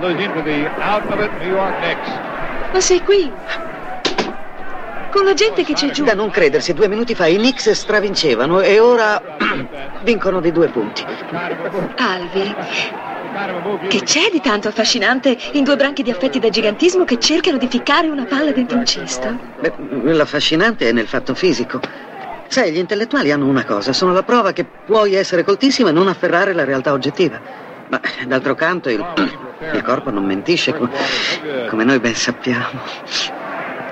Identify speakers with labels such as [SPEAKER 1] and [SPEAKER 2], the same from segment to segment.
[SPEAKER 1] Losing to the out of it New York Knicks.
[SPEAKER 2] Ma sei qui? Con la gente che c'è giù.
[SPEAKER 3] Da non credersi, due minuti fa i Knicks stravincevano e ora vincono di due punti.
[SPEAKER 2] Alvi, che c'è di tanto affascinante in due branchi di affetti da gigantismo che cercano di ficcare una palla dentro un cesto?
[SPEAKER 3] Beh, l'affascinante è nel fatto fisico. Sai, gli intellettuali hanno una cosa, sono la prova che puoi essere coltissimo e non afferrare la realtà oggettiva. Ma d'altro canto il, il corpo non mentisce come, come noi ben sappiamo.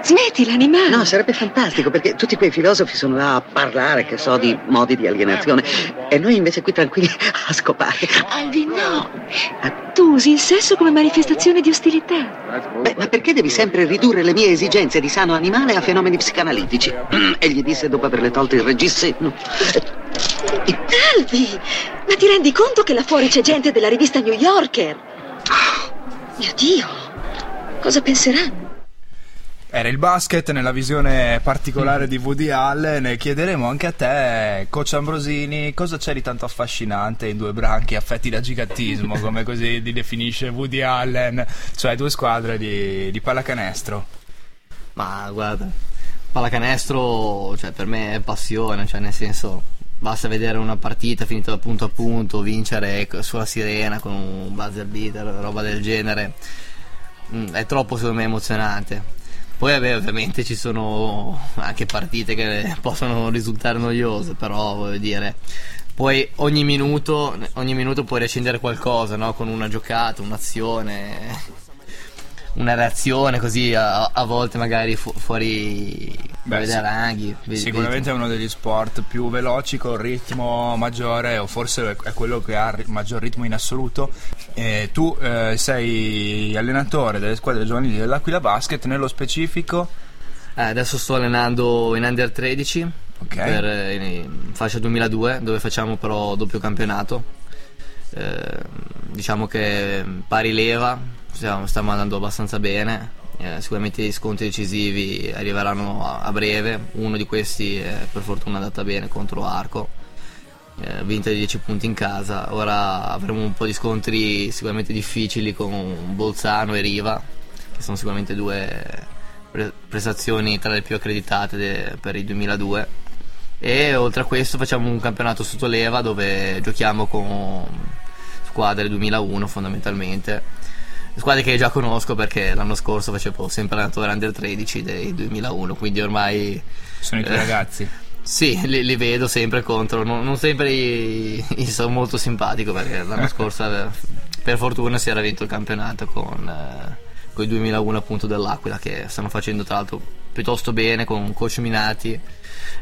[SPEAKER 2] Smetti l'animale.
[SPEAKER 3] No, sarebbe fantastico perché tutti quei filosofi sono là a parlare, che so, di modi di alienazione e noi invece qui tranquilli a scopare.
[SPEAKER 2] Alvi, no. Tu usi il sesso come manifestazione di ostilità.
[SPEAKER 3] Beh, ma perché devi sempre ridurre le mie esigenze di sano animale a fenomeni psicanalitici? Egli disse dopo averle tolte il reggiseno.
[SPEAKER 2] Alvi, ma ti rendi conto che là fuori c'è gente della rivista New Yorker? Mio Dio, cosa penseranno?
[SPEAKER 4] Era il basket nella visione particolare di Woody Allen. Chiederemo anche a te, coach Ambrosini, cosa c'è di tanto affascinante in due branchi affetti da gigantismo, come così li definisce Woody Allen, cioè due squadre di, di pallacanestro.
[SPEAKER 5] Ma guarda, pallacanestro cioè, per me è passione, cioè nel senso basta vedere una partita finita da punto a punto, vincere sulla sirena con un buzzer beater, roba del genere. Mm, è troppo secondo me emozionante poi vabbè, ovviamente ci sono anche partite che possono risultare noiose, però voglio dire, poi ogni minuto, ogni minuto puoi recendere qualcosa, no? Con una giocata, un'azione una reazione così a, a volte magari fu- fuori Beh, dai ranghi.
[SPEAKER 4] Sicuramente è uno degli sport più veloci con ritmo maggiore o forse è quello che ha maggior ritmo in assoluto. E tu eh, sei allenatore delle squadre giovanili dell'Aquila Basket, nello specifico?
[SPEAKER 5] Eh, adesso sto allenando in Under 13 okay. per, eh, in fascia 2002 dove facciamo però doppio campionato. Eh, diciamo che pari leva stiamo, stiamo andando abbastanza bene. Eh, sicuramente gli scontri decisivi arriveranno a, a breve. Uno di questi è per fortuna andata bene contro Arco. Eh, vinta di 10 punti in casa. Ora avremo un po' di scontri sicuramente difficili con Bolzano e Riva, che sono sicuramente due pre- prestazioni tra le più accreditate de- per il 2002. E oltre a questo facciamo un campionato sotto leva dove giochiamo con squadre 2001 fondamentalmente squadre che già conosco perché l'anno scorso facevo sempre allenatore under 13 del 2001, quindi ormai...
[SPEAKER 4] Sono i tuoi eh, ragazzi?
[SPEAKER 5] Sì, li, li, vedo sempre contro, non, non sempre gli, gli, sono molto simpatico perché l'anno scorso eh, per fortuna si era vinto il campionato con, eh, con i 2001 appunto dell'Aquila che stanno facendo tra l'altro piuttosto bene con coach Minati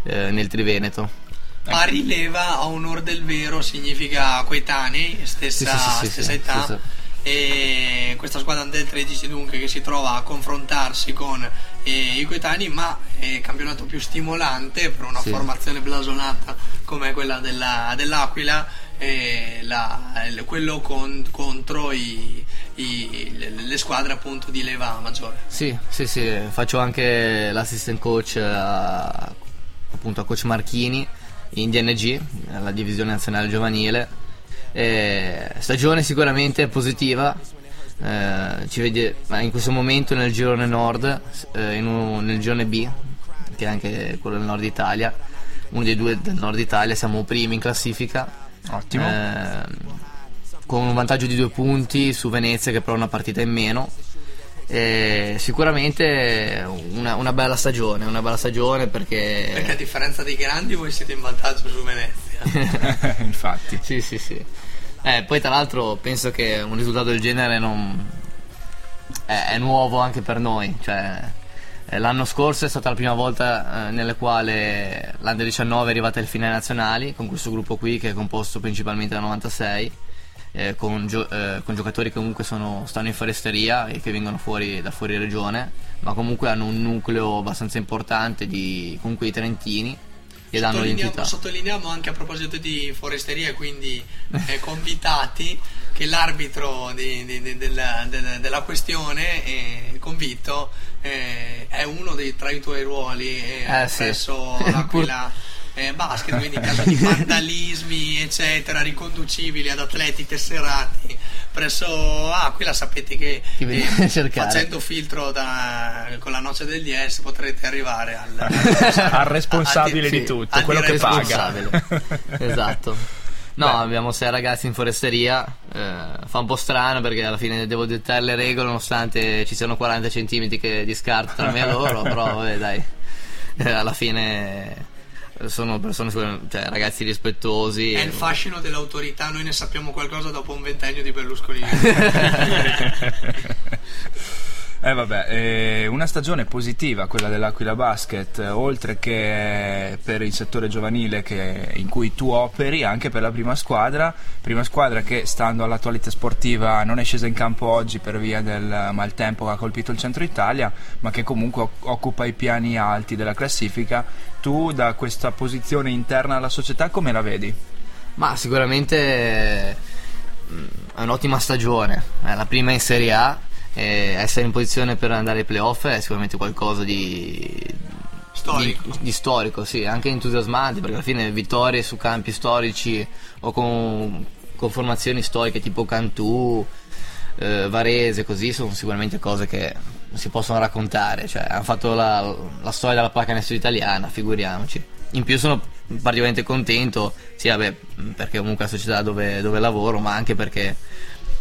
[SPEAKER 5] eh, nel Triveneto.
[SPEAKER 6] Pari leva a onore del vero significa coetanei, stessa, sì, sì, sì, stessa età e questa squadra del 13 dunque che si trova a confrontarsi con eh, i coetanei ma è campionato più stimolante per una sì. formazione blasonata come quella della, dell'Aquila eh, la, quello con, contro i, i, le, le, squadre appunto di leva maggiore
[SPEAKER 5] sì sì sì faccio anche l'assistant coach a, appunto a coach Marchini in DNG la divisione nazionale giovanile eh, stagione sicuramente positiva, eh, ci vede in questo momento nel girone nord, eh, un, nel girone B, che è anche quello del nord Italia, uno dei due del nord Italia, siamo primi in classifica.
[SPEAKER 4] Ottimo.
[SPEAKER 5] Eh, con un vantaggio di due punti su Venezia che però ha una partita in meno. Eh, sicuramente una, una, bella stagione, una bella stagione perché...
[SPEAKER 6] Perché a differenza dei grandi voi siete in vantaggio su Venezia.
[SPEAKER 4] Infatti.
[SPEAKER 5] sì, sì, sì. Eh, poi tra l'altro penso che un risultato del genere non... è, è nuovo anche per noi. Cioè, eh, l'anno scorso è stata la prima volta eh, nella quale l'Under 19 è arrivata alle finali nazionali con questo gruppo qui che è composto principalmente da 96 eh, con, gio- eh, con, giocatori che comunque sono, stanno in foresteria e che vengono fuori da fuori regione, ma comunque hanno un nucleo abbastanza importante di comunque i trentini che danno l'identità.
[SPEAKER 6] Sottolineiamo anche a proposito di foresteria, quindi eh, convitati, che l'arbitro di, di, di, della, della, della, questione, eh, convitto, eh, è uno dei, tra i tuoi ruoli eh, presso sì. l'Aquila eh, basket, quindi in caso di vandalismi, eccetera, riconducibili ad atleti tesserati presso Aquila, ah, sapete che eh, facendo filtro da, con la noce del DS potrete arrivare al,
[SPEAKER 4] al responsabile a, a, di tutto, quello che paga.
[SPEAKER 5] esatto. No, Beh. abbiamo sei ragazzi in foresteria, eh, fa un po' strano perché alla fine devo dettare le regole nonostante ci siano 40 cm che di scarto tra me e loro, però vabbè dai, eh, alla fine sono persone, cioè ragazzi rispettosi.
[SPEAKER 6] È il fascino dell'autorità, noi ne sappiamo qualcosa dopo un ventennio di Berlusconi.
[SPEAKER 4] Eh vabbè, eh, una stagione positiva quella dell'Aquila Basket, oltre che per il settore giovanile che, in cui tu operi, anche per la prima squadra, prima squadra che stando all'attualità sportiva non è scesa in campo oggi per via del maltempo che ha colpito il centro Italia, ma che comunque occupa i piani alti della classifica. Tu da questa posizione interna alla società come la vedi?
[SPEAKER 5] Ma sicuramente mm, è un'ottima stagione, è la prima in Serie A eh, essere in posizione per andare ai playoff è sicuramente qualcosa di
[SPEAKER 6] storico,
[SPEAKER 5] di, di storico sì, anche entusiasmante perché alla fine vittorie su campi storici o con, con formazioni storiche tipo Cantù, eh, Varese, così sono sicuramente cose che si possono raccontare, cioè hanno fatto la, la storia della pallacanestro italiana, figuriamoci. In più sono particolarmente contento, sia beh, perché comunque è la società dove, dove lavoro, ma anche perché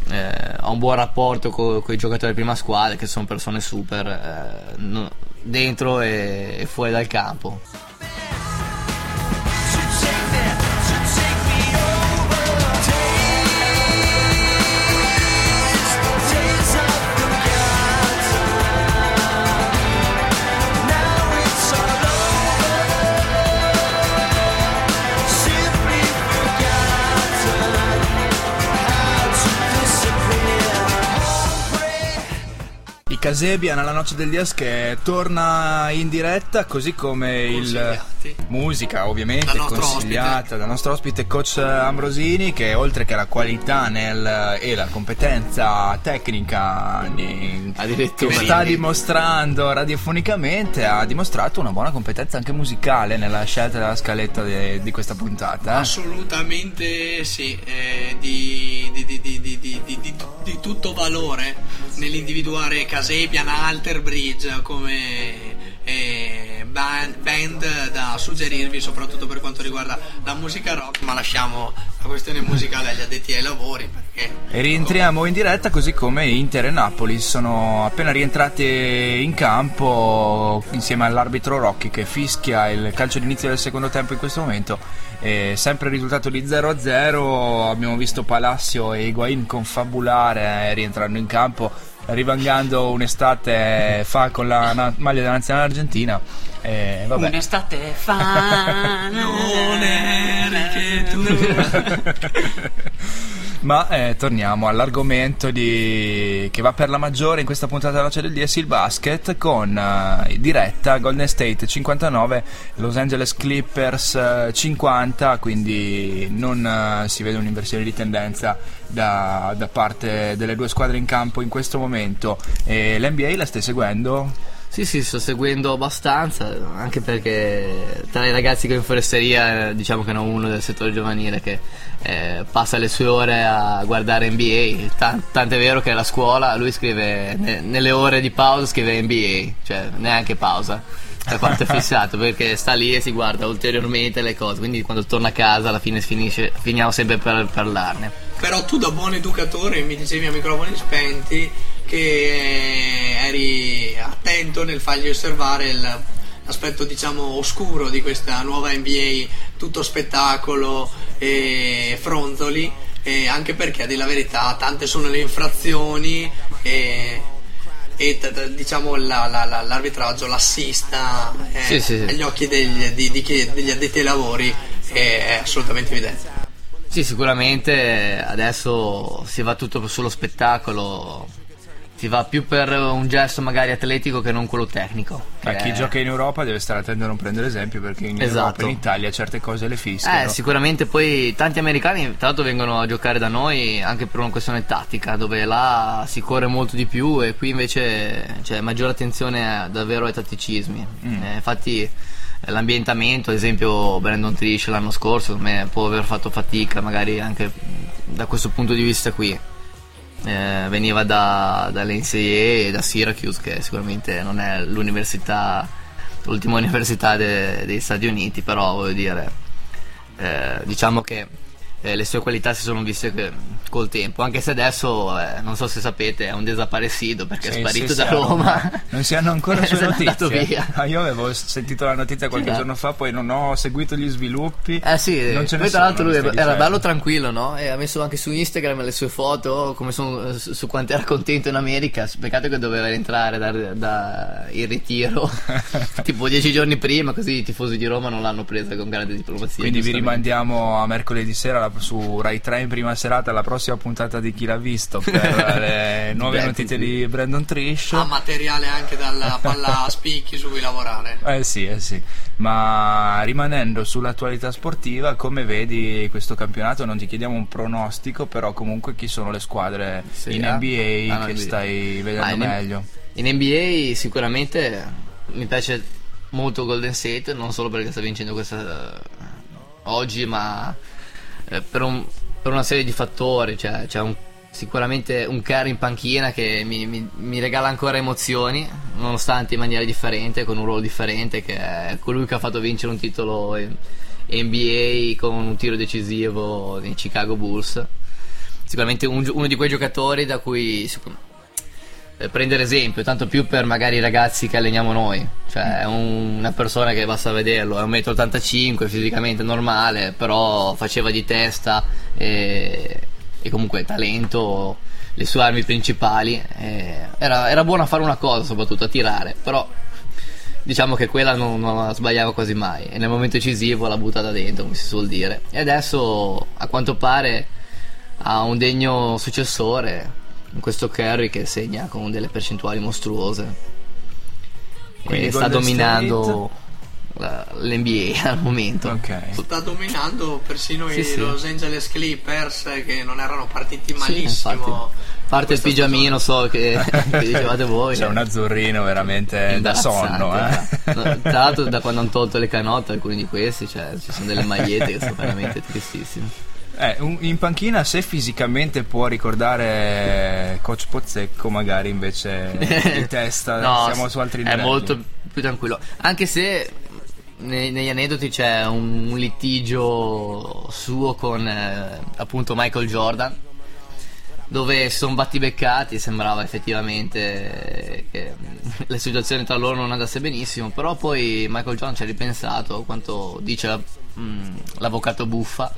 [SPEAKER 5] eh, ho un buon rapporto con i giocatori di prima squadra che sono persone super eh, no, dentro e, e fuori dal campo.
[SPEAKER 4] Casebia nella noce del Dias che torna in diretta così come il musica ovviamente consigliata dal nostro ospite coach Ambrosini che oltre che la qualità nel, e la competenza tecnica che sta dimostrando radiofonicamente ha dimostrato una buona competenza anche musicale nella scelta della scaletta de, di questa puntata.
[SPEAKER 6] Assolutamente sì eh, di, di, di, di tutto valore nell'individuare Sabian Alter Bridge come eh, band, band, da suggerirvi soprattutto per quanto riguarda la musica rock ma lasciamo la questione musicale agli addetti ai lavori perché...
[SPEAKER 4] e rientriamo in diretta così come Inter e Napoli sono appena rientrati in campo insieme all'arbitro Rocchi che fischia il calcio d'inizio del secondo tempo in questo momento. E sempre il risultato di 0-0 abbiamo visto Palacio e Higuain confabulare eh, rientrando in campo rivangando un'estate fa con la na- maglia della nazionale argentina. Eh, vabbè.
[SPEAKER 6] Un'estate fa non eri che tu.
[SPEAKER 4] Ma eh, torniamo all'argomento di... che va per la maggiore in questa puntata della Noce del DS, il basket, con uh, diretta Golden State 59, Los Angeles Clippers uh, eh, 50, quindi non uh, si vede un'inversione di tendenza da, da, parte delle due squadre in campo in questo momento. E L'NBA la stai seguendo?
[SPEAKER 5] Sì, sì, sto seguendo abbastanza, anche perché tra i ragazzi che ho in foresteria diciamo che ne ho uno del settore giovanile che eh, passa le sue ore a guardare NBA, Tant- tant'è vero che alla scuola lui scrive, ne- nelle ore di pausa scrive NBA, cioè neanche pausa, da quanto è fissato, perché sta lì e si guarda ulteriormente le cose, quindi quando torna a casa alla fine finisce, finiamo sempre per parlarne.
[SPEAKER 6] Però tu da buon educatore mi dicevi a microfoni spenti che eri attento nel fargli osservare il, l'aspetto diciamo oscuro di questa nuova NBA, tutto spettacolo e fronzoli, e anche perché a dire la verità tante sono le infrazioni e, e diciamo la, la, la, l'arbitraggio, l'assista eh, sì, sì, sì. agli occhi degli, di, di, degli addetti ai lavori è assolutamente evidente.
[SPEAKER 5] Sì, sicuramente adesso si va tutto sullo spettacolo si va più per un gesto magari atletico che non quello tecnico.
[SPEAKER 4] Ma chi è... gioca in Europa deve stare attento a non prendere esempio perché in esatto. Europa in Italia certe cose le fischiano.
[SPEAKER 5] Eh, sicuramente poi tanti americani tra l'altro vengono a giocare da noi anche per una questione tattica, dove là si corre molto di più e qui invece c'è maggiore attenzione davvero ai tatticismi. Mm. Eh, infatti l'ambientamento, ad esempio Brandon Trish l'anno scorso, me può aver fatto fatica magari anche da questo punto di vista qui eh, veniva da, dall'NCAA e da Syracuse che sicuramente non è l'università l'ultima università de, degli Stati Uniti però voglio dire eh, diciamo che eh, le sue qualità si sono viste col tempo, anche se adesso, eh, non so se sapete, è un desaparecido perché sì, è sparito sì, da Roma.
[SPEAKER 4] Non si hanno ancora sue notizie. Ah, io avevo sentito la notizia qualche esatto. giorno fa, poi non ho seguito gli sviluppi.
[SPEAKER 5] Eh sì, non ce poi tra l'altro lui era bello tranquillo, no? E ha messo anche su Instagram le sue foto, come sono, su, su quanto era contento in America. Peccato che doveva rientrare dal da il ritiro tipo dieci giorni prima, così i tifosi di Roma non l'hanno presa con grande diplomazia.
[SPEAKER 4] Quindi vi rimandiamo a mercoledì sera la su Rai 3 in prima serata la prossima puntata di Chi l'ha visto per le nuove Beh, notizie sì. di Brandon Trish.
[SPEAKER 6] Ha materiale anche dalla palla a spicchi su cui lavorare.
[SPEAKER 4] Eh sì, eh sì. Ma rimanendo sull'attualità sportiva, come vedi questo campionato? Non ti chiediamo un pronostico, però comunque chi sono le squadre sì, in eh? NBA ah, che NBA. stai vedendo ah, meglio?
[SPEAKER 5] In NBA sicuramente mi piace molto Golden State, non solo perché sta vincendo questa uh, oggi, ma eh, per, un, per, una serie di fattori, cioè c'è un, sicuramente un Kerry in panchina che mi, mi, mi, regala ancora emozioni, nonostante in maniera differente, con un ruolo differente, che è colui che ha fatto vincere un titolo NBA con un tiro decisivo nei Chicago Bulls. Sicuramente un, uno di quei giocatori da cui prendere esempio, tanto più per magari i ragazzi che alleniamo noi. Cioè, è un, una persona che basta vederlo, è 1,85 m, fisicamente normale, però faceva di testa e, e comunque talento, le sue armi principali. Era, era buono a fare una cosa, soprattutto a tirare, però diciamo che quella non, non, sbagliava quasi mai e nel momento decisivo l'ha buttata dentro come si suol dire e adesso a quanto pare ha un degno successore questo Curry che segna con delle percentuali mostruose. Quindi e sta dominando la, l'NBA al momento.
[SPEAKER 6] Okay. sta dominando persino sì, i sì. Los Angeles Clippers che non erano partiti malissimo
[SPEAKER 5] sì, parte il pigiamino so che, che dicevate voi.
[SPEAKER 4] C'è un azzurrino veramente da sonno eh?
[SPEAKER 5] tra l'altro da quando hanno tolto le canotte alcuni di questi cioè, ci sono delle magliette che sono veramente tristissime
[SPEAKER 4] eh, in panchina se fisicamente può ricordare Coach Pozzecco magari invece di testa. No, siamo su altri livelli.
[SPEAKER 5] è molto più tranquillo. Anche se nei, negli aneddoti c'è un, un litigio suo con eh, appunto Michael Jordan dove sono battibeccati sembrava effettivamente che la situazione tra loro non andasse benissimo però poi Michael Jordan ci ha ripensato quanto dice mh, mm, l'avvocato buffa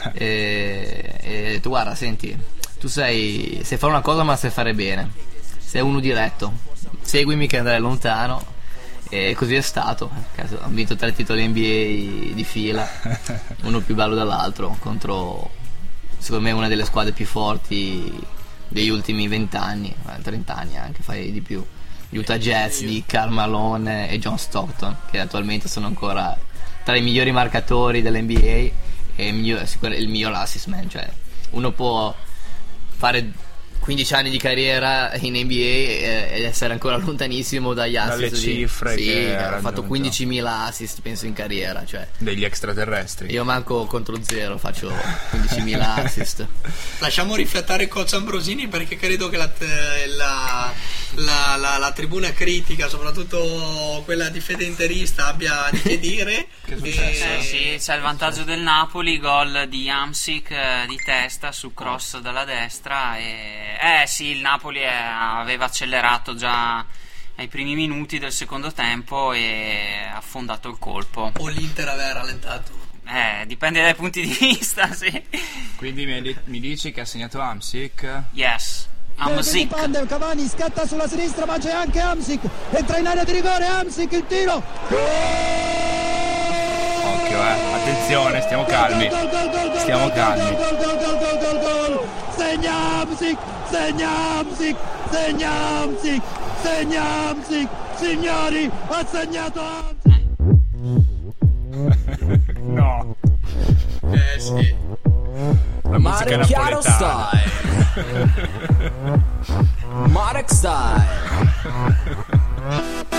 [SPEAKER 5] e, e tu guarda, senti, tu sei, sai fare una cosa ma sai fare bene, sei uno diretto, seguimi che andrai lontano. E così è stato. Hanno vinto tre titoli NBA di fila, uno più bello dall'altro, contro secondo me una delle squadre più forti degli ultimi 20 anni, 30 anni anche, fai di più. Utah Jazz di Karl Malone e John Stockton, che attualmente sono ancora tra i migliori marcatori dell'NBA è il miglior, il miglior assist man, cioè uno può fare 15 anni di carriera in NBA ed essere ancora lontanissimo dagli assist
[SPEAKER 4] dalle cifre
[SPEAKER 5] di, sì, ha fatto 15.000 assist penso in carriera cioè.
[SPEAKER 4] degli extraterrestri.
[SPEAKER 5] Io manco contro zero faccio 15.000 assist.
[SPEAKER 6] Lasciamo riflettare coach Ambrosini perché credo che la, la, la, la, la tribuna critica soprattutto quella di fede interista abbia di che dire.
[SPEAKER 7] Che e... eh, sì, c'è il vantaggio del Napoli gol di Amsic eh, di testa su cross dalla destra e eh sì, il Napoli è, aveva accelerato già ai primi minuti del secondo tempo e ha affondato il colpo.
[SPEAKER 6] O l'Inter aveva rallentato?
[SPEAKER 7] Eh, dipende dai punti di vista, sì.
[SPEAKER 4] Quindi mi, mi dici che ha segnato Amsic?
[SPEAKER 7] Yes. Amsic.
[SPEAKER 8] Cavani scatta sulla sinistra, ma c'è anche Amsic. Entra in area di rigore, Amsic il tiro.
[SPEAKER 4] Occhio, eh. Attenzione, stiamo calmi. Gol, gol, gol, stiamo calmi.
[SPEAKER 8] Gol, gol, gol, gol, gol, gol. Segna Amsic, segna Amsic, segna Amsic, segna Amsic. Signori, ha segnato Amsic.
[SPEAKER 4] no.
[SPEAKER 6] Eh sì.
[SPEAKER 4] La musica
[SPEAKER 9] Mare chiaro style. Marek style.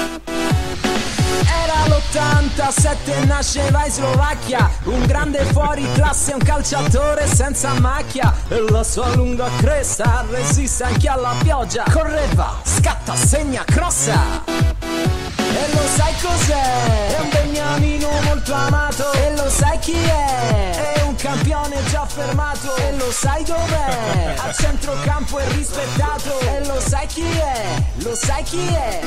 [SPEAKER 9] Era l'87, nasceva in Slovacchia Un grande fuori classe, un calciatore senza macchia. E la sua lunga cresta resiste anche alla pioggia. Correva, scatta, segna, crossa E lo sai cos'è? È un beniamino molto amato E lo sai chi è? È un campione già fermato E lo sai dov'è? A centrocampo è rispettato E lo sai chi è? Lo sai chi è?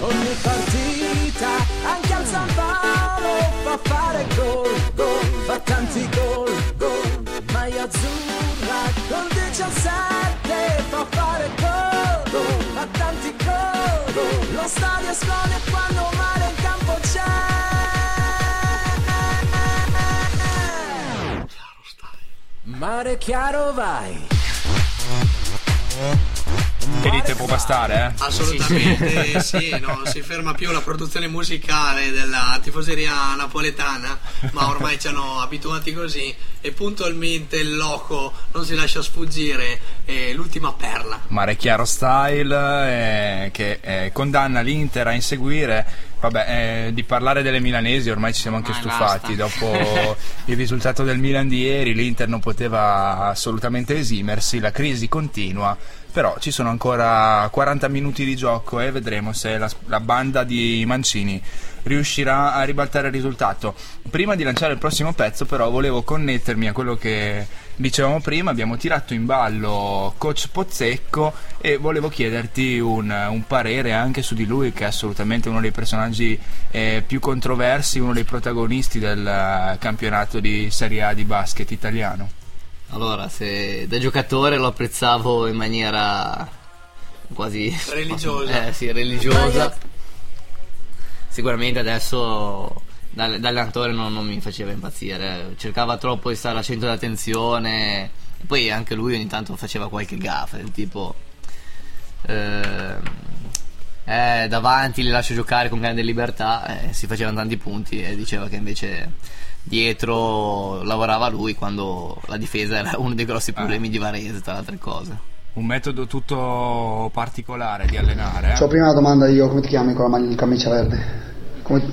[SPEAKER 9] Ogni partita, anche al San Paolo Fa fare gol, gol, fa tanti gol, gol Maglia azzurra con 17 Fa fare gol, gol, fa tanti gol Lo stadio esplode quando mare in campo c'è. Mare chiaro vai
[SPEAKER 4] Che dite può bastare, eh?
[SPEAKER 6] Assolutamente sì, no, non si ferma più la produzione musicale della tifoseria napoletana, ma ormai ci hanno abituati così e puntualmente il loco non si lascia sfuggire eh, l'ultima perla.
[SPEAKER 4] Mare Chiaro Style eh, che eh, condanna l'Inter a inseguire. Vabbè, eh, di parlare delle milanesi ormai ci siamo anche
[SPEAKER 7] Ormai
[SPEAKER 4] stufati.
[SPEAKER 7] basta.
[SPEAKER 4] Dopo il risultato del Milan di ieri, l'Inter non poteva assolutamente esimersi. La crisi continua. Però ci sono ancora 40 minuti di gioco e vedremo se la, la banda di Mancini riuscirà a ribaltare il risultato. Prima di lanciare il prossimo pezzo, però, volevo connettermi a quello che dicevamo prima. Abbiamo tirato in ballo coach Pozzecco e volevo chiederti un, un parere anche su di lui, che è assolutamente uno dei personaggi eh, più controversi, uno dei protagonisti del eh, campionato di Serie A di basket italiano.
[SPEAKER 5] Allora, se da giocatore lo apprezzavo in maniera quasi
[SPEAKER 6] Religiosa.
[SPEAKER 5] Eh, sì, religiosa. Sicuramente adesso da, da allenatore non, non mi faceva impazzire, cercava troppo di stare al centro dell'attenzione. Poi anche lui ogni tanto faceva qualche gaffa, del tipo ehm, eh, davanti li lascio giocare con grande libertà, eh, si facevano tanti punti e diceva che invece dietro lavorava lui quando la difesa era uno dei grossi problemi di Varese, tra le altre cose.
[SPEAKER 4] Un metodo tutto particolare di allenare.
[SPEAKER 10] C'ho
[SPEAKER 4] Eh?
[SPEAKER 10] prima una domanda io, come ti chiami con la maglia- il camicia verde? Come-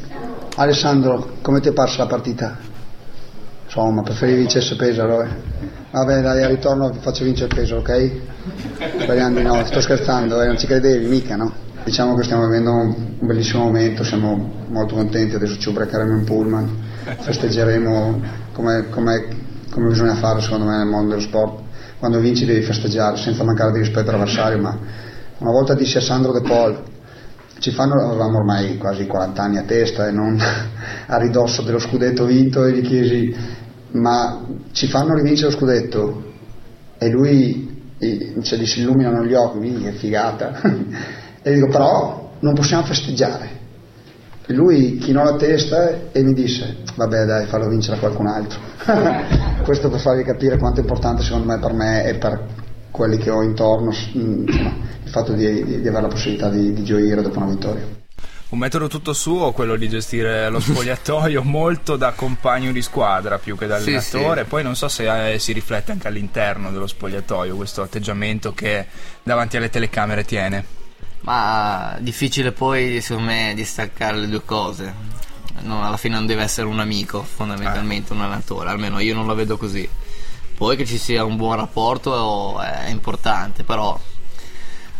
[SPEAKER 10] Alessandro, come ti è parsa la partita? Insomma, preferivi vincesse Pesaro, eh? Vabbè, dai, al ritorno vi faccio vincere Pesaro, ok? Speriamo di no, sto scherzando, eh, non ci credevi mica, no? Diciamo che stiamo vivendo un un bellissimo momento, siamo molto contenti, adesso ci ubriacheremo in pullman, festeggeremo come, come- come bisogna fare secondo me nel mondo dello sport. Quando vinci devi festeggiare senza mancare di rispetto all'avversario, ma una volta dissi a Sandro De Paul, ci fanno, avevamo ormai quasi 40 anni a testa e non a ridosso dello scudetto vinto e gli chiesi, ma ci fanno rivincere lo scudetto? E lui cioè, gli si illuminano gli occhi, "Minchia, che figata. e dico, però non possiamo festeggiare. Lui chinò la testa e mi disse, vabbè dai, fallo vincere a qualcun altro. Questo per farvi capire quanto è importante secondo me per me e per quelli che ho intorno, mm, insomma, il fatto di, di- di avere la possibilità di, di gioire dopo una vittoria.
[SPEAKER 4] Un metodo tutto suo, quello di gestire lo spogliatoio molto da compagno di squadra più che da
[SPEAKER 5] Sì,
[SPEAKER 4] allenatore.
[SPEAKER 5] sì.
[SPEAKER 4] Poi non so se eh, si riflette anche all'interno dello spogliatoio questo atteggiamento che davanti alle telecamere tiene.
[SPEAKER 5] Ma difficile poi secondo me distaccare le due cose. No, alla fine non deve essere un amico, fondamentalmente un allenatore, almeno io non la vedo così. Poi che ci sia un buon rapporto è importante, però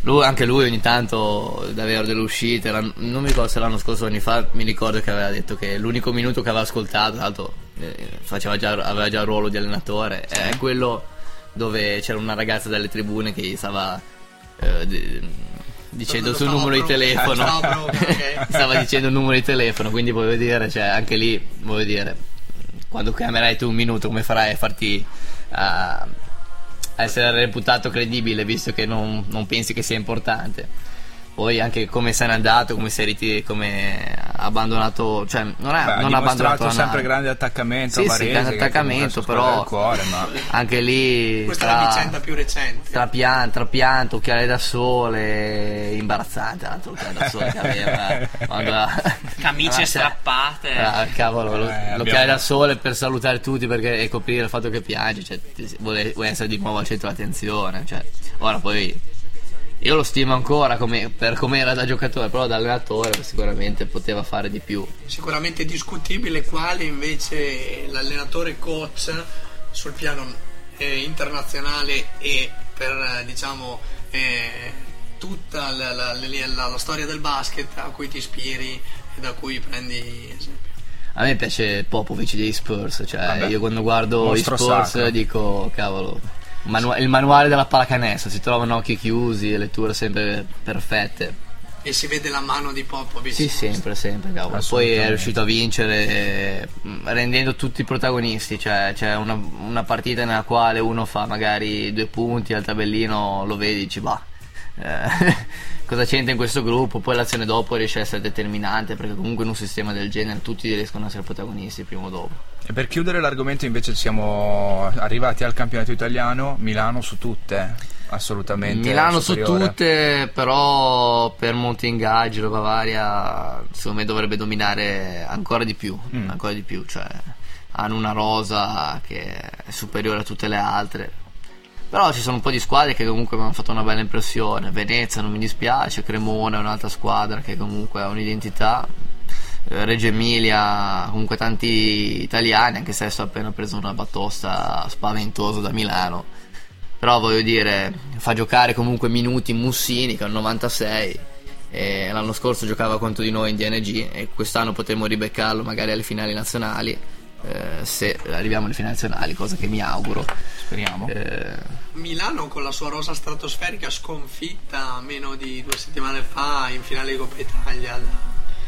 [SPEAKER 5] lui- anche lui ogni tanto davvero delle uscite, non mi ricordo se l'anno scorso o anni fa, mi ricordo che aveva detto che l'unico minuto che aveva ascoltato, tra l'altro eh, faceva già- aveva già il ruolo di allenatore, è quello dove c'era una ragazza dalle tribune che gli stava eh, dicendo il suo numero di telefono.
[SPEAKER 6] Stava
[SPEAKER 5] dicendo il numero di telefono quindi voglio dire cioè anche lì voglio dire quando chiamerai tu un minuto come farai a farti a a essere reputato credibile visto che non, non pensi che sia importante poi anche come sei andato, come sei ritirato, come abbandonato, cioè non, è,
[SPEAKER 4] Beh,
[SPEAKER 5] non
[SPEAKER 4] ha
[SPEAKER 5] abbandonato
[SPEAKER 4] sempre grande attaccamento
[SPEAKER 5] sì,
[SPEAKER 4] a Varese,
[SPEAKER 5] sì, grande attaccamento, però
[SPEAKER 4] cuore, ma...
[SPEAKER 5] anche lì
[SPEAKER 6] Questa
[SPEAKER 5] tra,
[SPEAKER 6] è la vicenda più recente.
[SPEAKER 5] tra pianto, tra pianto, occhiali da sole, imbarazzante l'altro occhiali da sole che aveva. quando-
[SPEAKER 7] Camicie
[SPEAKER 5] Ah,
[SPEAKER 7] strappate.
[SPEAKER 5] Ah, cavolo, lo-
[SPEAKER 4] Eh, abbiamo-
[SPEAKER 5] l'occhiale da sole per salutare tutti perché, e coprire il fatto che piange, cioè, vuole essere di nuovo al centro dell'attenzione. Cioè, ora poi io lo stimo ancora come, per come era da giocatore, però da allenatore sicuramente poteva fare di più.
[SPEAKER 6] Sicuramente discutibile quale invece l'allenatore coach sul piano eh, internazionale e per eh, diciamo eh, tutta la, la- la- la storia del basket a cui ti ispiri e da cui prendi esempio.
[SPEAKER 5] A me piace Popovic dei Spurs, cioè
[SPEAKER 4] Vabbè,
[SPEAKER 5] io quando guardo i Spurs
[SPEAKER 4] sacro.
[SPEAKER 5] dico, cavolo, manu- il manuale della pallacanestro, si trovano occhi chiusi, letture sempre perfette.
[SPEAKER 6] E si vede la mano di Popovic.
[SPEAKER 5] Sì, sempre, sempre, cavolo. Poi è riuscito a vincere mh, rendendo tutti protagonisti, cioè c'è una, una partita nella quale uno fa magari due punti al tabellino, lo vedi, dici, bah, eh, cosa c'entra in questo gruppo? Poi l'azione dopo riesce a essere determinante perché comunque in un sistema del genere tutti riescono a essere protagonisti prima o dopo.
[SPEAKER 4] E per chiudere l'argomento invece siamo arrivati al campionato italiano, Milano su tutte, assolutamente
[SPEAKER 5] Milano su
[SPEAKER 4] superiore.
[SPEAKER 5] tutte, però per molti ingaggi la Bavaria secondo me dovrebbe dominare ancora di più,
[SPEAKER 4] Mm.
[SPEAKER 5] ancora di più, cioè hanno una rosa che è superiore a tutte le altre. Però ci sono un po' di squadre che comunque mi hanno fatto una bella impressione. Venezia non mi dispiace, Cremona è un'altra squadra che comunque ha un'identità. Eh, Reggio Emilia, comunque tanti italiani, anche se adesso ha appena preso una batosta spaventosa da Milano. Però voglio dire, fa giocare comunque minuti Mussini che è un 96 e l'anno scorso giocava contro di noi in DNG e quest'anno potremmo ribeccarlo magari alle finali nazionali eh, se arriviamo alle finali nazionali, cosa che mi auguro.
[SPEAKER 4] Speriamo.
[SPEAKER 5] Eh,
[SPEAKER 6] Milano con la sua rosa stratosferica sconfitta meno di due settimane fa in finale di Coppa Italia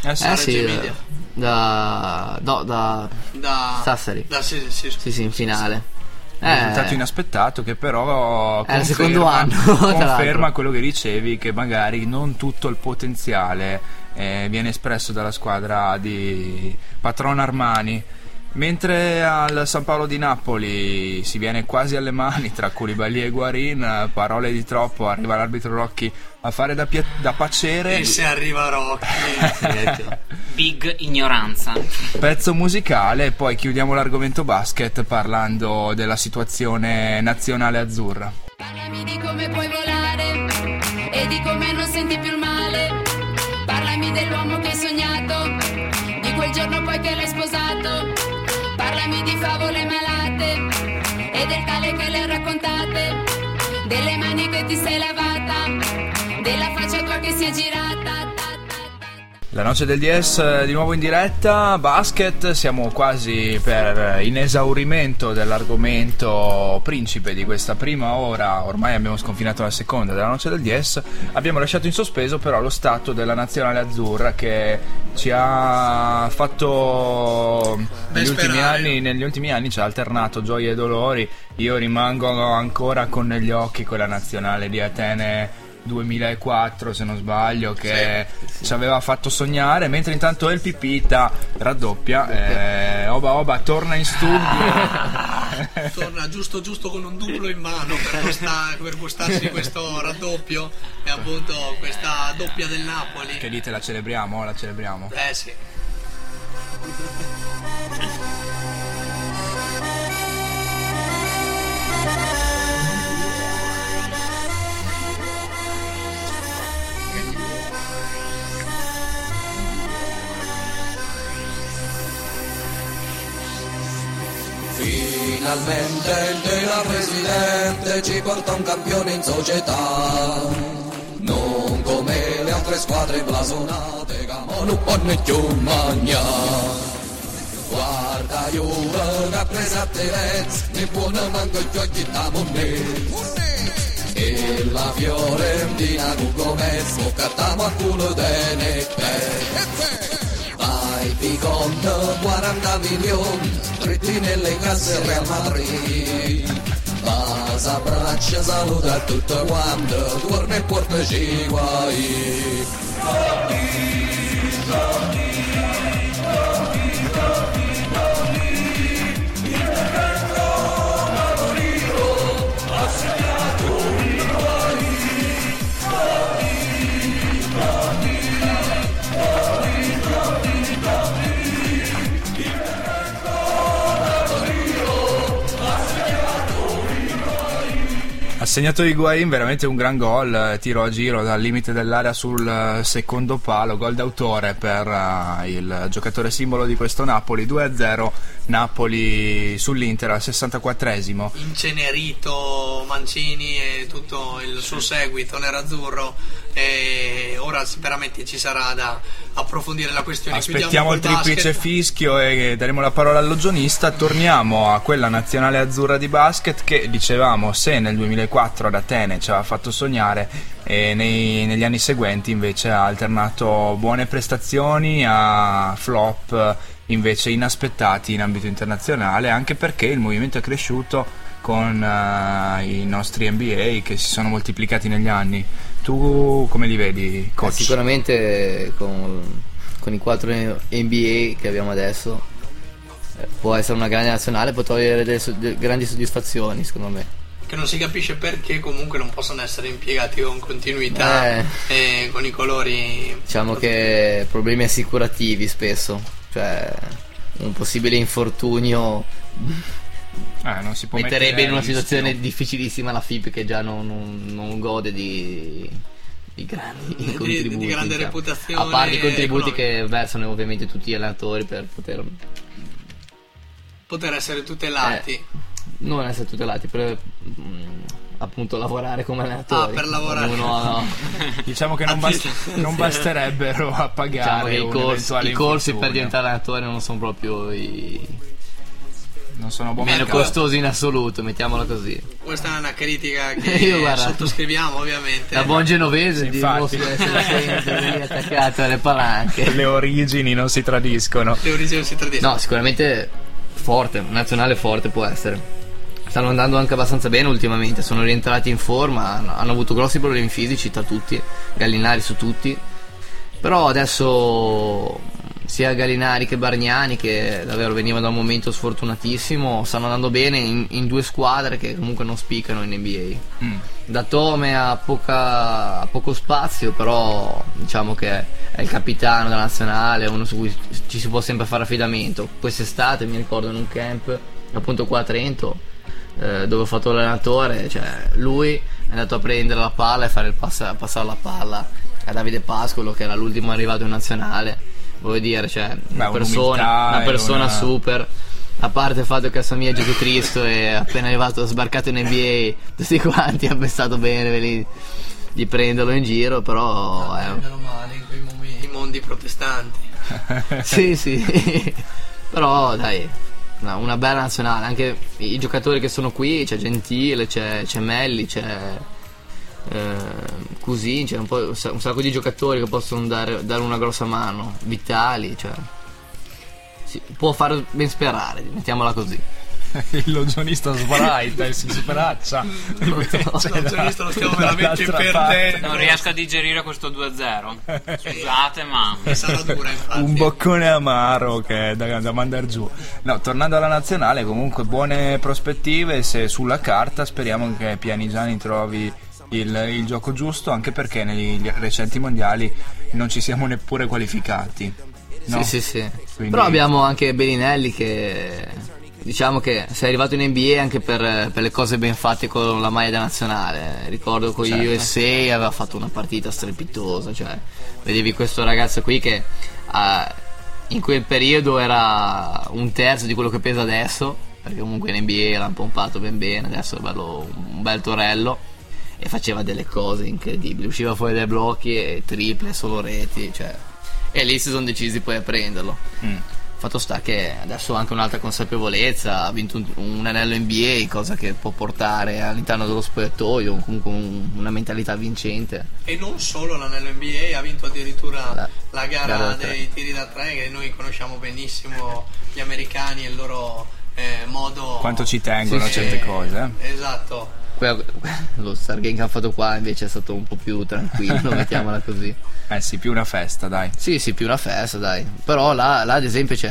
[SPEAKER 6] da,
[SPEAKER 4] Eh sì,
[SPEAKER 6] da
[SPEAKER 5] eh sì, da, no, da
[SPEAKER 6] Da,
[SPEAKER 5] Sassari.
[SPEAKER 6] da- sì, sì, sì.
[SPEAKER 5] Sì, sì, in finale.
[SPEAKER 4] Un risultato
[SPEAKER 5] Eh,
[SPEAKER 4] inaspettato che però
[SPEAKER 5] È il
[SPEAKER 4] conferma,
[SPEAKER 5] secondo anno,
[SPEAKER 4] conferma quello che dicevi che magari non tutto il potenziale eh, viene espresso dalla squadra di Patron Armani mentre al San Paolo di Napoli si viene quasi alle mani tra Koulibaly e Guarin parole di troppo arriva l'arbitro Rocchi a fare da, pia- da pacere
[SPEAKER 6] E se arriva Rocchi.
[SPEAKER 7] Big ignoranza.
[SPEAKER 4] pezzo musicale e poi chiudiamo l'argomento basket parlando della situazione nazionale azzurra
[SPEAKER 11] Parlami di come puoi volare e di come non senti più il male. Parlami dell'uomo che hai sognato, di quel giorno poi che l'hai sposato. Parlami di favole malate e del tale che le raccontate. Delle mani che ti sei lavata, della faccia tua che si è girata.
[SPEAKER 4] La noce del DS eh, di nuovo in diretta, basket, siamo quasi per in esaurimento dell'argomento principe di questa prima ora, ormai abbiamo sconfinato la seconda della noce del DS, abbiamo lasciato in sospeso però lo stato della nazionale azzurra che ci ha fatto negli ultimi, anni, negli ultimi anni ci ha alternato gioie e dolori, io rimango ancora con negli occhi quella nazionale di Atene 2004 se non sbaglio che ci aveva fatto sognare mentre intanto El Pipita raddoppia eh, Oba Oba torna in studio
[SPEAKER 6] Torna giusto giusto con un duplo in mano per, gusta- per gustarsi questo raddoppio e appunto questa doppia del Napoli.
[SPEAKER 4] che dite la celebriamo? La celebriamo
[SPEAKER 6] Eh sì.
[SPEAKER 12] Finalmente il della presidente ci porta un campione in società. Non come le altre squadre blasonate non può più mangiare. Guarda Juve che ha preso a Terez, ne buona manco i giochi da Monnet. E la Fiorentina con Gomez, moccatamo a culo de Vai Picon, 40 milioni, dritti nelle casse Real Madrid. base abbraccia saluta tutto quanto torna e portaci guai
[SPEAKER 4] Ha segnato Higuain veramente un gran gol, eh, tiro a giro dal limite dell'area sul eh, secondo palo, gol d'autore per uh, il giocatore simbolo di questo Napoli, 2-0 Napoli sull'Inter al 64esimo.
[SPEAKER 6] Incenerito Mancini e tutto il suo seguito nerazzurro e ora veramente ci sarà da approfondire la questione.
[SPEAKER 4] Aspettiamo il triplice basket. fischio e daremo la parola all'ogionista. Torniamo a quella nazionale azzurra di basket che dicevamo se nel 2004 ad Atene ci aveva fatto sognare e nei, negli anni seguenti invece ha alternato buone prestazioni a flop invece inaspettati in ambito internazionale anche perché il movimento è cresciuto con uh, i nostri NBA che si sono moltiplicati negli anni. Tu come li vedi, coach?
[SPEAKER 5] Eh, sicuramente con, con, i quattro NBA che abbiamo adesso eh, può essere una grande nazionale, può togliere delle, delle grandi soddisfazioni secondo me
[SPEAKER 6] che non si capisce perché comunque non possono essere impiegati con continuità eh, e con i colori.
[SPEAKER 5] Diciamo che problemi assicurativi spesso, cioè un possibile infortunio
[SPEAKER 4] eh, non si può
[SPEAKER 5] metterebbe in una situazione difficilissima la FIP che già non, non, non gode di, di grandi di, contributi.
[SPEAKER 6] Di grande diciamo. reputazione.
[SPEAKER 5] A parte i contributi che versano ovviamente tutti gli allenatori per poter
[SPEAKER 6] poter essere tutelati.
[SPEAKER 5] Eh, non essere tutelati, per mm, appunto lavorare come allenatori.
[SPEAKER 6] Ah, per lavorare. Uno,
[SPEAKER 4] no. diciamo che non, bast- non, basterebbero a pagare diciamo
[SPEAKER 5] i corsi, i corsi per diventare allenatore non sono proprio i
[SPEAKER 4] non sono buoni
[SPEAKER 5] meno costosi in assoluto, mettiamola così.
[SPEAKER 6] Questa è una critica che Io, sottoscriviamo ovviamente.
[SPEAKER 5] Da buon genovese sì, dimostro essere sempre attaccato alle palanche.
[SPEAKER 4] Le origini non si tradiscono.
[SPEAKER 6] Le origini non si tradiscono.
[SPEAKER 5] No, sicuramente forte, nazionale forte può essere. Stanno andando anche abbastanza bene ultimamente, sono rientrati in forma, hanno avuto grossi problemi fisici tra tutti, Gallinari su tutti. Però adesso sia Gallinari che Bargnani che davvero venivano da un momento sfortunatissimo stanno andando bene in, in due squadre che comunque non spiccano in NBA mm. da Tome ha, poca, ha, poco spazio però diciamo che è il capitano della nazionale uno su cui ci si può sempre fare affidamento. Quest'estate mi ricordo in un camp appunto qua a Trento eh, dove ho fatto l'allenatore cioè lui è andato a prendere la palla e fare il pass- passare la palla a Davide Pascolo che era l'ultimo arrivato in nazionale voglio dire, cioè, una Beh, persona, una persona una... super. A parte il fatto che Samia è Gesù Cristo e appena arrivato, sbarcato in NBA, tutti quanti hanno pensato bene di, di prenderlo in giro, però...
[SPEAKER 6] No, eh. Meno male in quei momenti, i mondi protestanti.
[SPEAKER 5] sì, sì. però dai, no, una bella nazionale. Anche i giocatori che sono qui, c'è Gentile, c'è, c'è Melli, c'è eh, Cusin, c'è un, un, sacco di giocatori che possono dare, dare una grossa mano, Vitali, cioè, si, può far ben sperare, mettiamola così.
[SPEAKER 4] il logionista sbraita e si sbraccia.
[SPEAKER 6] Il logionista lo stiamo veramente perdendo.
[SPEAKER 7] Non riesco a digerire questo 2-0. Scusate, ma
[SPEAKER 6] sarà dura infatti.
[SPEAKER 4] Un boccone amaro che è da, da mandare giù. No, tornando alla nazionale, comunque buone prospettive. Se sulla carta speriamo che Pianigiani trovi il, il, gioco giusto anche perché nei recenti mondiali non ci siamo neppure qualificati. No?
[SPEAKER 5] Sì, sì, sì. Quindi... Però abbiamo anche Bellinelli che diciamo che sei arrivato in NBA anche per, per, le cose ben fatte con la maglia nazionale. Ricordo con certo. gli USA aveva fatto una partita strepitosa, cioè vedevi questo ragazzo qui che uh, in quel periodo era un terzo di quello che pesa adesso, perché comunque in NBA l'hanno pompato ben bene, adesso è bello, un bel torello e faceva delle cose incredibili. Usciva fuori dai blocchi e triple, solo reti, cioè. E lì si sono decisi poi a prenderlo. Mm. Fatto sta che adesso ha anche un'altra consapevolezza, ha vinto un, un, anello NBA, cosa che può portare all'interno dello spogliatoio, comunque un, una mentalità vincente.
[SPEAKER 6] E non solo l'anello NBA, ha vinto addirittura la, la gara, gara dei tiri da tre, che noi conosciamo benissimo gli americani e il loro eh, modo...
[SPEAKER 4] Quanto ci tengono a certe cose.
[SPEAKER 6] Eh? Esatto.
[SPEAKER 5] Lo Stargame che ha fatto qua invece è stato un po' più tranquillo, mettiamola così.
[SPEAKER 4] Eh sì, più una festa, dai.
[SPEAKER 5] Sì, sì, più una festa, dai. Però là, là ad esempio ci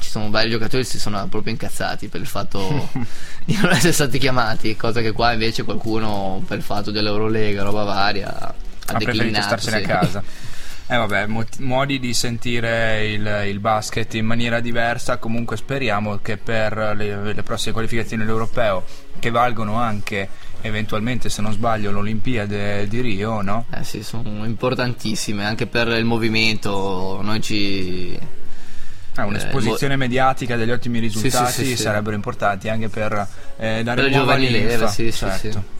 [SPEAKER 5] sono vari giocatori che si sono proprio incazzati per il fatto di non essere stati chiamati, cosa che qua invece qualcuno per il fatto dell'Eurolega, roba varia, ha,
[SPEAKER 4] ha preferito starsene sì. a casa. Eh vabbè, modi di sentire il, il, basket in maniera diversa, comunque speriamo che per le, le prossime qualificazioni all'Europeo, che valgono anche eventualmente se non sbaglio l'Olimpiade di Rio, no?
[SPEAKER 5] Eh sì, sono importantissime anche per il movimento, noi ci...
[SPEAKER 4] Ah, un'esposizione eh, mediatica degli ottimi risultati sì, sì, sì, sarebbero importanti anche per eh, dare
[SPEAKER 5] per
[SPEAKER 4] nuova
[SPEAKER 5] linfa. Sì, certo.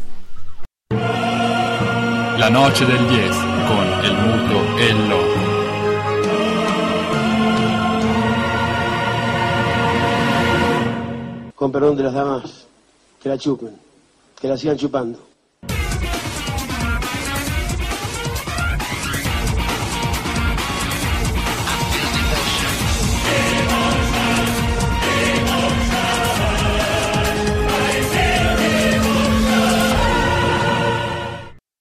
[SPEAKER 13] La noce del 10 con El Muto e il Loco.
[SPEAKER 14] Con perdón de las damas, que la chupen. Que la sigan chupando.